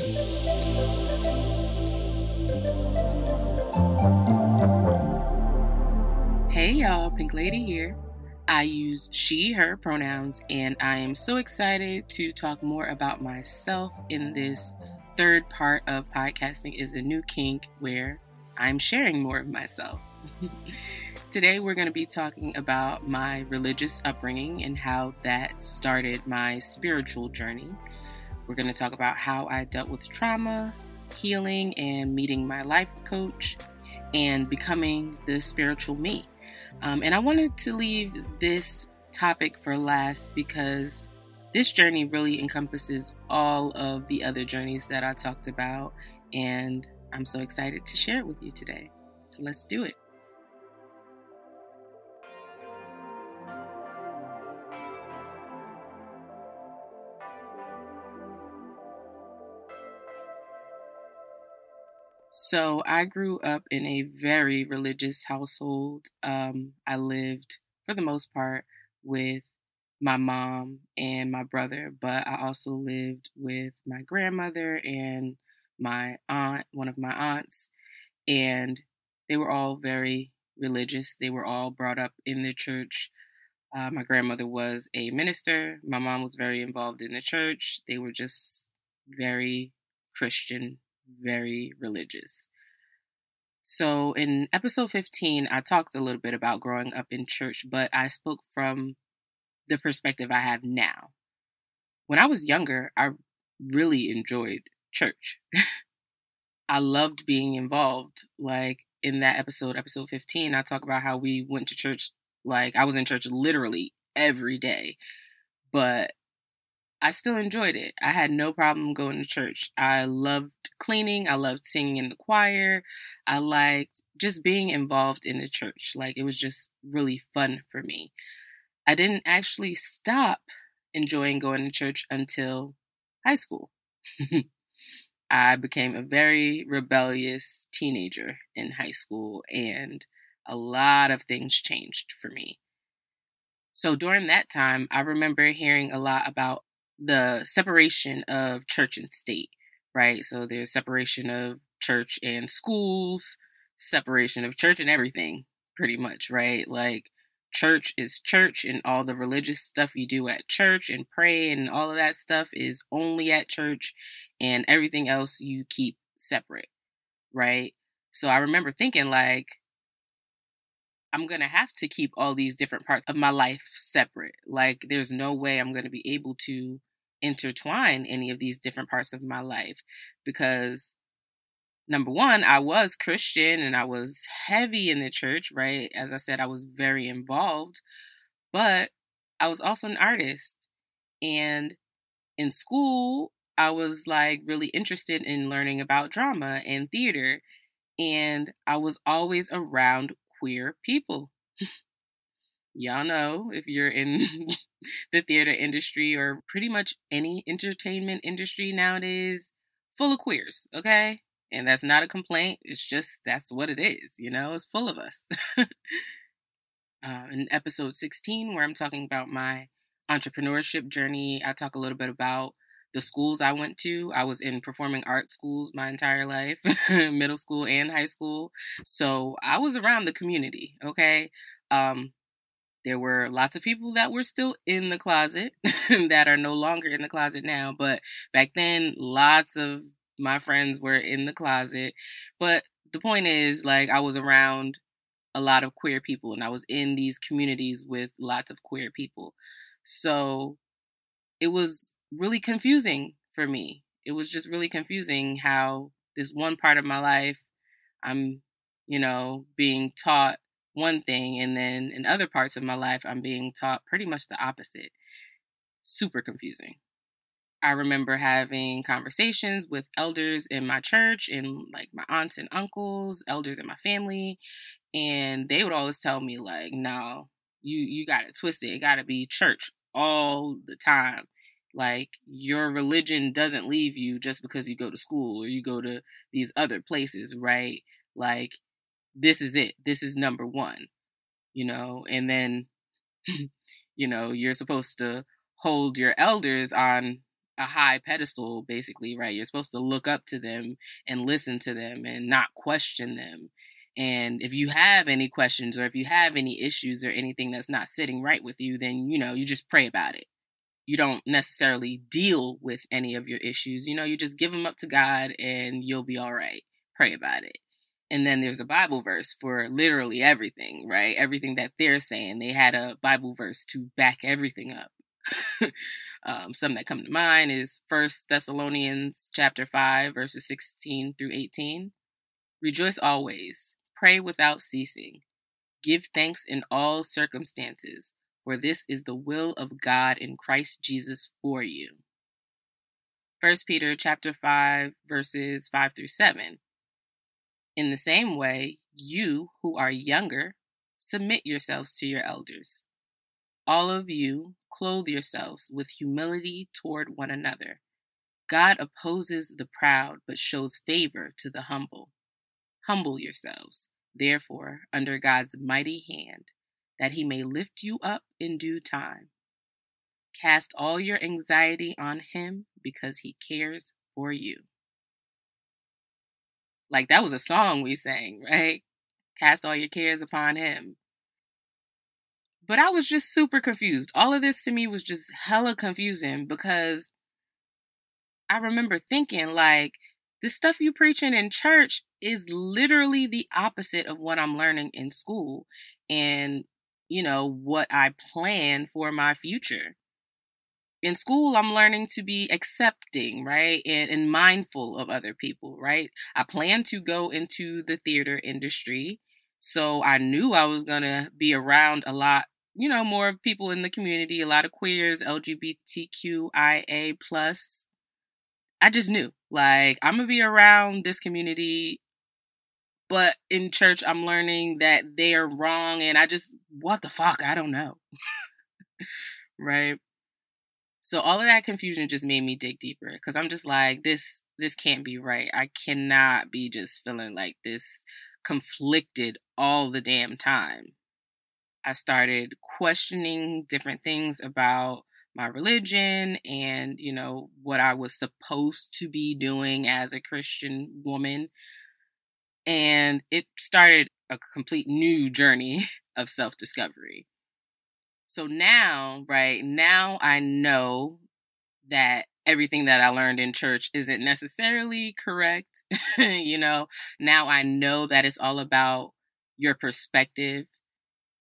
Hey y'all, Pink Lady here. I use she, her pronouns, and I am so excited to talk more about myself in this third part of podcasting is a new kink where I'm sharing more of myself. Today we're going to be talking about my religious upbringing and how that started my spiritual journey. We're going to talk about how I dealt with trauma, healing, and meeting my life coach, and becoming the spiritual me. Um, and I wanted to leave this topic for last because this journey really encompasses all of the other journeys that I talked about. And I'm so excited to share it with you today. So let's do it. So I grew up in a very religious household. Um, I lived, for the most part, with my mom and my brother, but I also lived with my grandmother and my aunt, one of my aunts, and they were all very religious. They were all brought up in the church. Uh, my grandmother was a minister. My mom was very involved in the church. They were just very Christian very religious. So, in episode 15, I talked a little bit about growing up in church, but I spoke from the perspective I have now. When I was younger, I really enjoyed church. I loved being involved. Like in that episode, episode 15, I talk about how we went to church, like I was in church literally every day. But I still enjoyed it. I had no problem going to church. I loved cleaning. I loved singing in the choir. I liked just being involved in the church. Like it was just really fun for me. I didn't actually stop enjoying going to church until high school. I became a very rebellious teenager in high school, and a lot of things changed for me. So during that time, I remember hearing a lot about the separation of church and state, right? So there's separation of church and schools, separation of church and everything, pretty much, right? Like church is church and all the religious stuff you do at church and pray and all of that stuff is only at church and everything else you keep separate, right? So I remember thinking like I'm going to have to keep all these different parts of my life separate. Like there's no way I'm going to be able to intertwine any of these different parts of my life because number one, I was Christian and I was heavy in the church, right? As I said, I was very involved, but I was also an artist. And in school, I was like really interested in learning about drama and theater. And I was always around queer people. Y'all know if you're in the theater industry or pretty much any entertainment industry nowadays full of queers, okay? And that's not a complaint. It's just that's what it is, you know? It's full of us. uh, in episode 16, where I'm talking about my entrepreneurship journey, I talk a little bit about the schools I went to. I was in performing arts schools my entire life, middle school and high school. So I was around the community, okay? Um, there were lots of people that were still in the closet that are no longer in the closet now. But back then, lots of my friends were in the closet. But the point is, like, I was around a lot of queer people and I was in these communities with lots of queer people. So it was really confusing for me. It was just really confusing how this one part of my life, I'm, you know, being taught one thing and then in other parts of my life I'm being taught pretty much the opposite. Super confusing. I remember having conversations with elders in my church and like my aunts and uncles, elders in my family, and they would always tell me like, "No, you you got it twisted. It got to be church all the time. Like your religion doesn't leave you just because you go to school or you go to these other places, right? Like this is it. This is number one, you know, and then, you know, you're supposed to hold your elders on a high pedestal, basically, right? You're supposed to look up to them and listen to them and not question them. And if you have any questions or if you have any issues or anything that's not sitting right with you, then, you know, you just pray about it. You don't necessarily deal with any of your issues. You know, you just give them up to God and you'll be all right. Pray about it. And then there's a Bible verse for literally everything, right? Everything that they're saying. They had a Bible verse to back everything up. um, some that come to mind is First Thessalonians chapter 5, verses 16 through 18. Rejoice always, pray without ceasing, give thanks in all circumstances, for this is the will of God in Christ Jesus for you. First Peter chapter 5, verses 5 through 7. In the same way, you who are younger, submit yourselves to your elders. All of you, clothe yourselves with humility toward one another. God opposes the proud, but shows favor to the humble. Humble yourselves, therefore, under God's mighty hand, that he may lift you up in due time. Cast all your anxiety on him because he cares for you. Like that was a song we sang, right? Cast all your cares upon him. But I was just super confused. All of this to me was just hella confusing because I remember thinking, like, the stuff you preaching in church is literally the opposite of what I'm learning in school and, you know, what I plan for my future in school i'm learning to be accepting right and, and mindful of other people right? I plan to go into the theater industry so i knew i was going to be around a lot you know more of people in the community a lot of queers lgbtqia plus. I just knew like i'm gonna be around this community but in church i'm learning that they're wrong and i just what the fuck? I don't know. Right so all of that confusion just made me dig deeper because I'm just like this this can't be right. I cannot be just feeling like this conflicted all the damn time. I started questioning different things about my religion and, you know, what I was supposed to be doing as a Christian woman. And it started a complete new journey of self discovery. So now, right, now I know that everything that I learned in church isn't necessarily correct. you know, now I know that it's all about your perspective.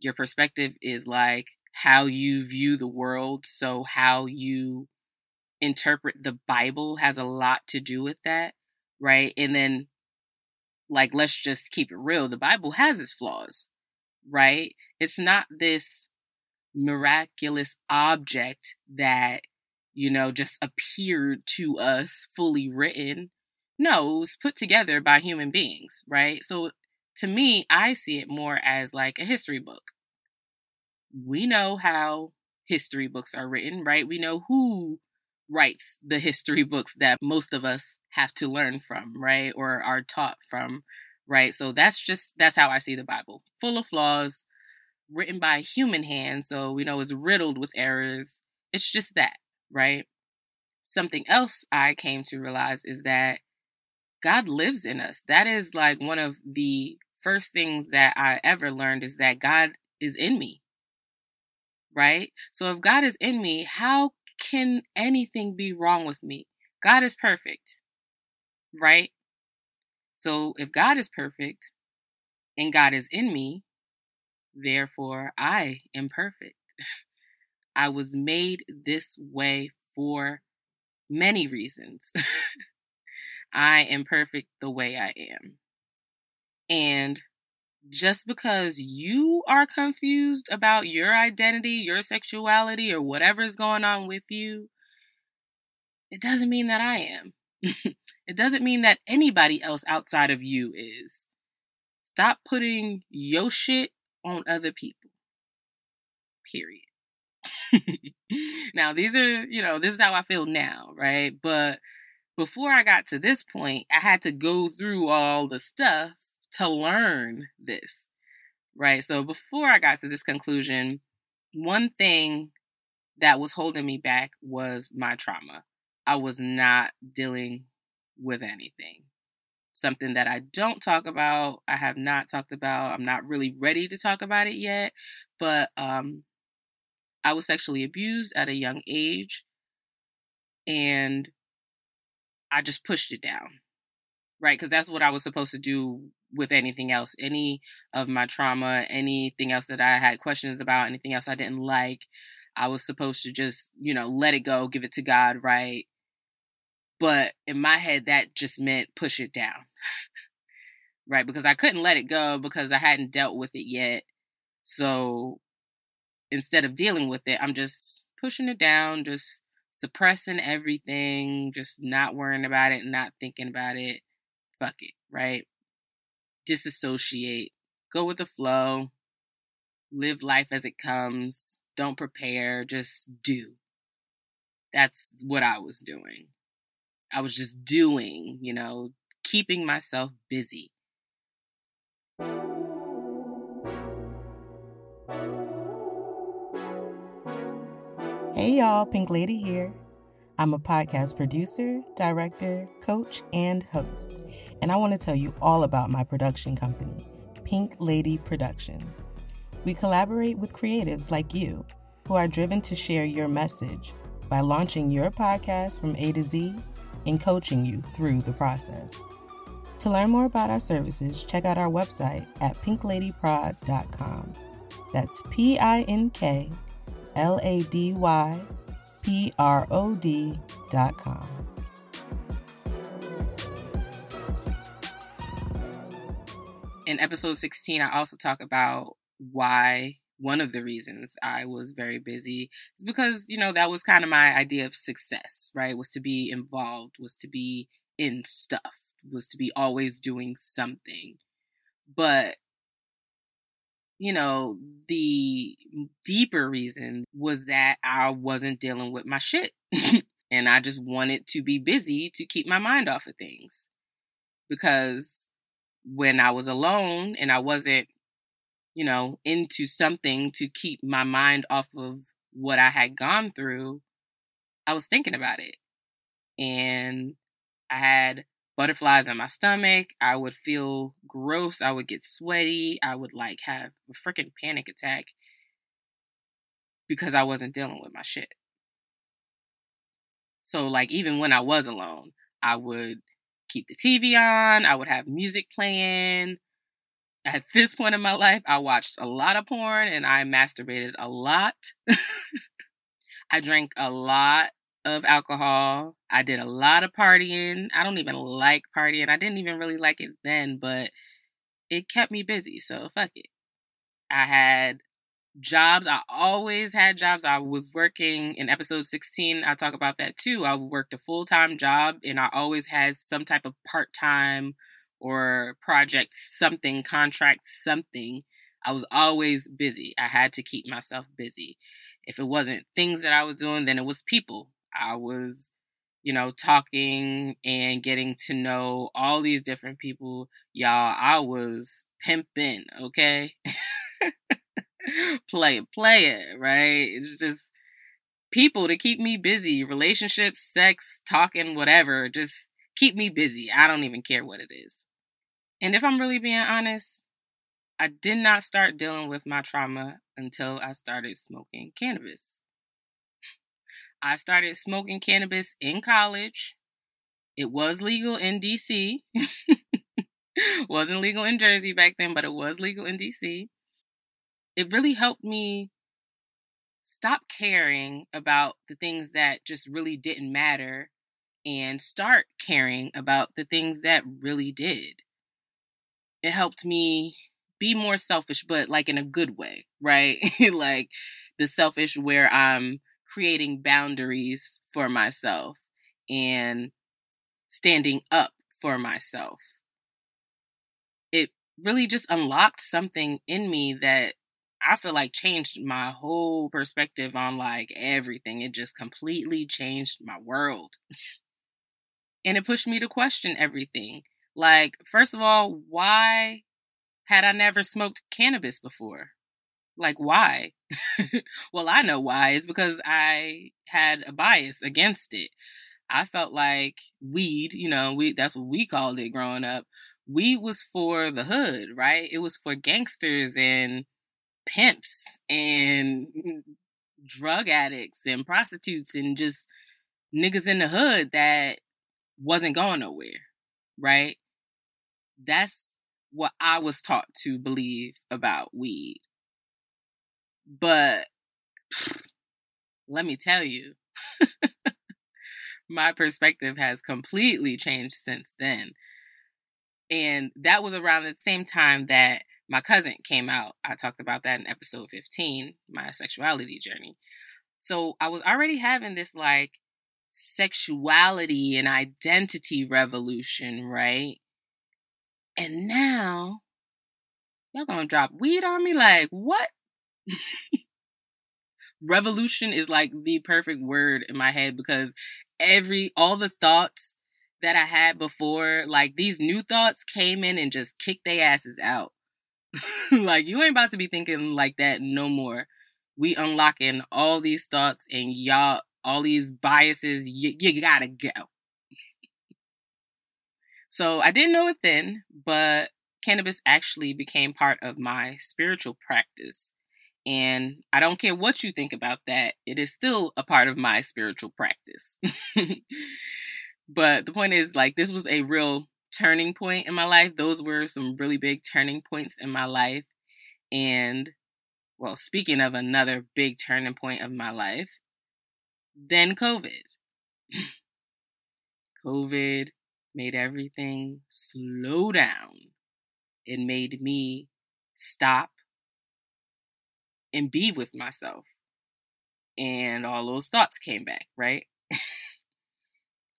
Your perspective is like how you view the world. So, how you interpret the Bible has a lot to do with that, right? And then, like, let's just keep it real the Bible has its flaws, right? It's not this miraculous object that, you know, just appeared to us fully written. No, it was put together by human beings, right? So to me, I see it more as like a history book. We know how history books are written, right? We know who writes the history books that most of us have to learn from, right? Or are taught from, right? So that's just that's how I see the Bible. Full of flaws, written by human hand, so we know it's riddled with errors. It's just that, right? Something else I came to realize is that God lives in us. That is like one of the first things that I ever learned is that God is in me. Right? So if God is in me, how can anything be wrong with me? God is perfect. Right? So if God is perfect and God is in me, Therefore, I am perfect. I was made this way for many reasons. I am perfect the way I am. And just because you are confused about your identity, your sexuality, or whatever's going on with you, it doesn't mean that I am. it doesn't mean that anybody else outside of you is. Stop putting your shit on other people. Period. now, these are, you know, this is how I feel now, right? But before I got to this point, I had to go through all the stuff to learn this, right? So before I got to this conclusion, one thing that was holding me back was my trauma, I was not dealing with anything. Something that I don't talk about, I have not talked about. I'm not really ready to talk about it yet, but um I was sexually abused at a young age and I just pushed it down. Right? Cuz that's what I was supposed to do with anything else. Any of my trauma, anything else that I had questions about, anything else I didn't like, I was supposed to just, you know, let it go, give it to God, right? But in my head, that just meant push it down, right? Because I couldn't let it go because I hadn't dealt with it yet. So instead of dealing with it, I'm just pushing it down, just suppressing everything, just not worrying about it, not thinking about it. Fuck it, right? Disassociate, go with the flow, live life as it comes, don't prepare, just do. That's what I was doing. I was just doing, you know, keeping myself busy. Hey y'all, Pink Lady here. I'm a podcast producer, director, coach, and host. And I want to tell you all about my production company, Pink Lady Productions. We collaborate with creatives like you who are driven to share your message by launching your podcast from A to Z and coaching you through the process. To learn more about our services, check out our website at pinkladyprod.com. That's P I N K L A D Y P R O D.com. In episode 16, I also talk about why one of the reasons I was very busy is because, you know, that was kind of my idea of success, right? Was to be involved, was to be in stuff, was to be always doing something. But, you know, the deeper reason was that I wasn't dealing with my shit. and I just wanted to be busy to keep my mind off of things. Because when I was alone and I wasn't you know, into something to keep my mind off of what I had gone through, I was thinking about it. And I had butterflies in my stomach. I would feel gross. I would get sweaty. I would like have a freaking panic attack because I wasn't dealing with my shit. So, like, even when I was alone, I would keep the TV on, I would have music playing, at this point in my life, I watched a lot of porn and I masturbated a lot. I drank a lot of alcohol. I did a lot of partying. I don't even like partying. I didn't even really like it then, but it kept me busy. So fuck it. I had jobs. I always had jobs. I was working in episode 16. I talk about that too. I worked a full time job and I always had some type of part time or project something, contract something, I was always busy. I had to keep myself busy. If it wasn't things that I was doing, then it was people. I was, you know, talking and getting to know all these different people. Y'all, I was pimping, okay? play it, play it, right? It's just people to keep me busy, relationships, sex, talking, whatever. Just keep me busy. I don't even care what it is. And if I'm really being honest, I did not start dealing with my trauma until I started smoking cannabis. I started smoking cannabis in college. It was legal in DC. Wasn't legal in Jersey back then, but it was legal in DC. It really helped me stop caring about the things that just really didn't matter and start caring about the things that really did it helped me be more selfish, but like in a good way, right? like the selfish where I'm creating boundaries for myself and standing up for myself. It really just unlocked something in me that I feel like changed my whole perspective on like everything. It just completely changed my world. and it pushed me to question everything. Like, first of all, why had I never smoked cannabis before? Like, why? well, I know why. It's because I had a bias against it. I felt like weed, you know, we that's what we called it growing up. Weed was for the hood, right? It was for gangsters and pimps and mm, drug addicts and prostitutes and just niggas in the hood that wasn't going nowhere, right? That's what I was taught to believe about weed. But let me tell you, my perspective has completely changed since then. And that was around the same time that my cousin came out. I talked about that in episode 15, my sexuality journey. So I was already having this like sexuality and identity revolution, right? And now y'all gonna drop weed on me? Like, what? revolution is like the perfect word in my head because every all the thoughts that I had before, like these new thoughts came in and just kicked their asses out. like you ain't about to be thinking like that no more. We unlocking all these thoughts and y'all all these biases, you, you gotta go. so I didn't know it then, but cannabis actually became part of my spiritual practice. And I don't care what you think about that, it is still a part of my spiritual practice. but the point is, like, this was a real turning point in my life. Those were some really big turning points in my life. And, well, speaking of another big turning point of my life, then COVID. COVID made everything slow down. It made me stop and be with myself. And all those thoughts came back, right?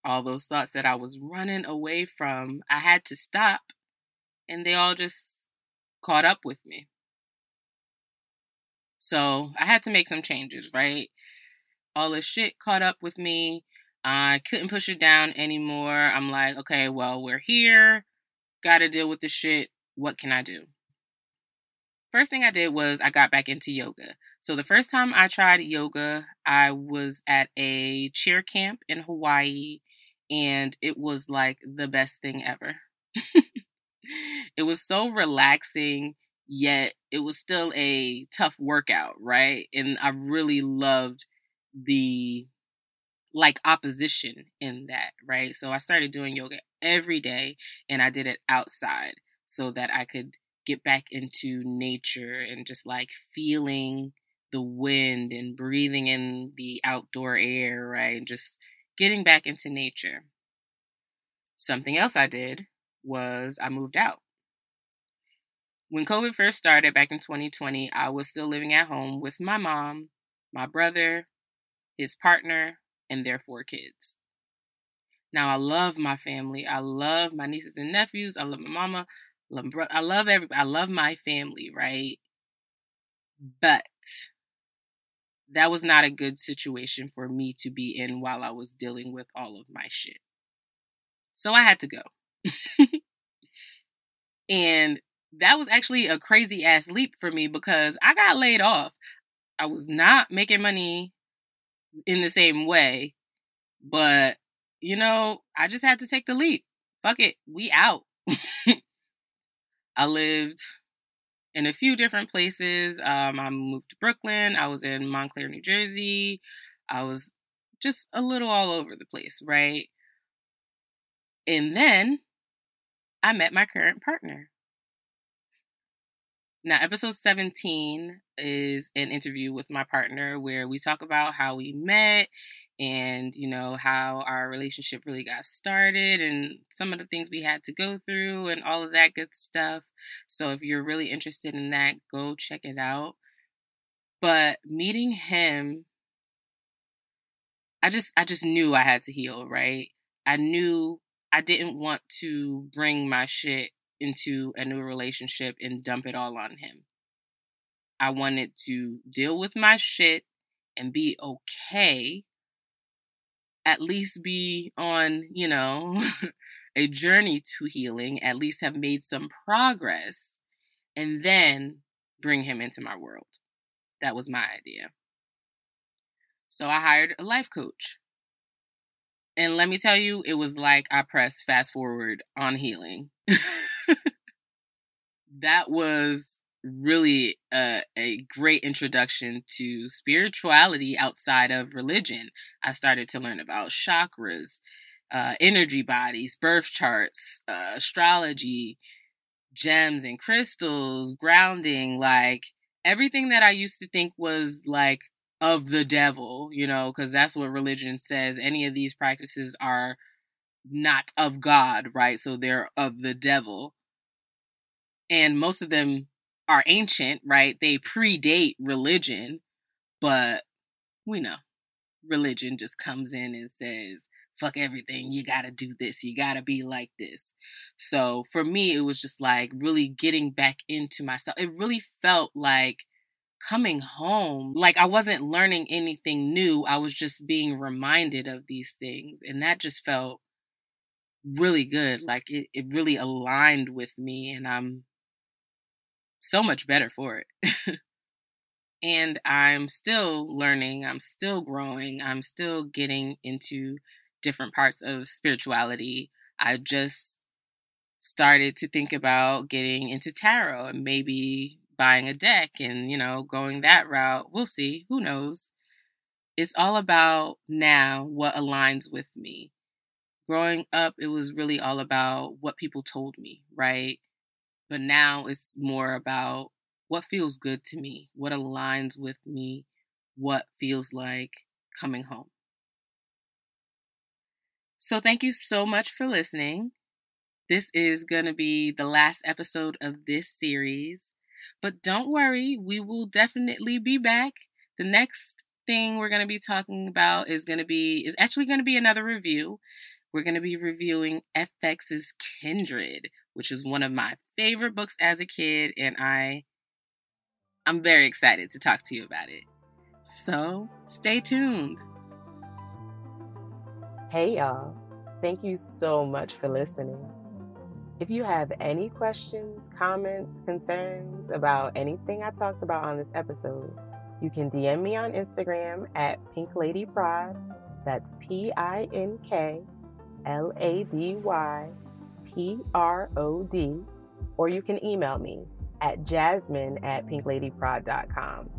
all those thoughts that I was running away from, I had to stop. And they all just caught up with me. So I had to make some changes, right? All this shit caught up with me. I couldn't push it down anymore. I'm like, okay, well, we're here. Gotta deal with the shit. What can I do? first thing I did was I got back into yoga. So the first time I tried yoga, I was at a cheer camp in Hawaii and it was like the best thing ever. it was so relaxing, yet it was still a tough workout, right? And I really loved the like opposition in that, right? So I started doing yoga every day and I did it outside so that I could get back into nature and just like feeling the wind and breathing in the outdoor air, right? And just getting back into nature. Something else I did was I moved out. When COVID first started back in 2020, I was still living at home with my mom, my brother, his partner, and their four kids. Now, I love my family. I love my nieces and nephews. I love my mama. Bro- I love everybody. I love my family, right? But that was not a good situation for me to be in while I was dealing with all of my shit. So I had to go. and that was actually a crazy ass leap for me because I got laid off. I was not making money in the same way, but you know, I just had to take the leap. Fuck it, we out. I lived in a few different places. Um, I moved to Brooklyn. I was in Montclair, New Jersey. I was just a little all over the place, right? And then I met my current partner. Now, episode 17 is an interview with my partner where we talk about how we met and you know how our relationship really got started and some of the things we had to go through and all of that good stuff. So if you're really interested in that go check it out. But meeting him i just i just knew i had to heal right? I knew i didn't want to bring my shit into a new relationship and dump it all on him i wanted to deal with my shit and be okay at least be on, you know, a journey to healing, at least have made some progress, and then bring him into my world. That was my idea. So I hired a life coach. And let me tell you, it was like I pressed fast forward on healing. that was really a, a great introduction to spirituality outside of religion. I started to learn about chakras, uh, energy bodies, birth charts, uh, astrology, gems and crystals, grounding, like everything that I used to think was like of the devil, you know, because that's what religion says. Any of these practices are not of God, right? So they're of the devil. And most of them are ancient, right? They predate religion, but we know religion just comes in and says, fuck everything. You got to do this. You got to be like this. So for me, it was just like really getting back into myself. It really felt like coming home. Like I wasn't learning anything new. I was just being reminded of these things. And that just felt really good. Like it, it really aligned with me. And I'm so much better for it. and I'm still learning, I'm still growing, I'm still getting into different parts of spirituality. I just started to think about getting into tarot and maybe buying a deck and, you know, going that route. We'll see. Who knows? It's all about now what aligns with me. Growing up, it was really all about what people told me, right? But now it's more about what feels good to me, what aligns with me, what feels like coming home. So, thank you so much for listening. This is going to be the last episode of this series. But don't worry, we will definitely be back. The next thing we're going to be talking about is going to be is actually going to be another review. We're going to be reviewing FX's Kindred, which is one of my favorite books as a kid and I I'm very excited to talk to you about it. So, stay tuned. Hey y'all. Thank you so much for listening. If you have any questions, comments, concerns about anything I talked about on this episode, you can DM me on Instagram at Pink Lady Prod. That's P I N K L A D Y P R O D. Or you can email me at jasmine at pinkladyprod.com.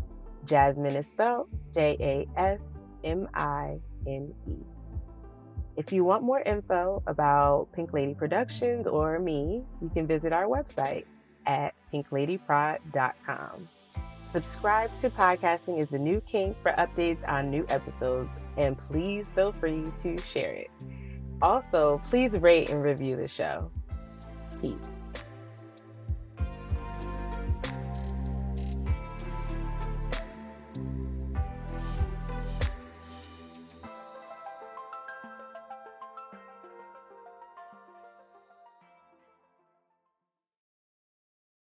Jasmine is spelled J A S M I N E. If you want more info about Pink Lady Productions or me, you can visit our website at pinkladyprod.com. Subscribe to Podcasting is the New Kink for updates on new episodes, and please feel free to share it. Also, please rate and review the show. Peace.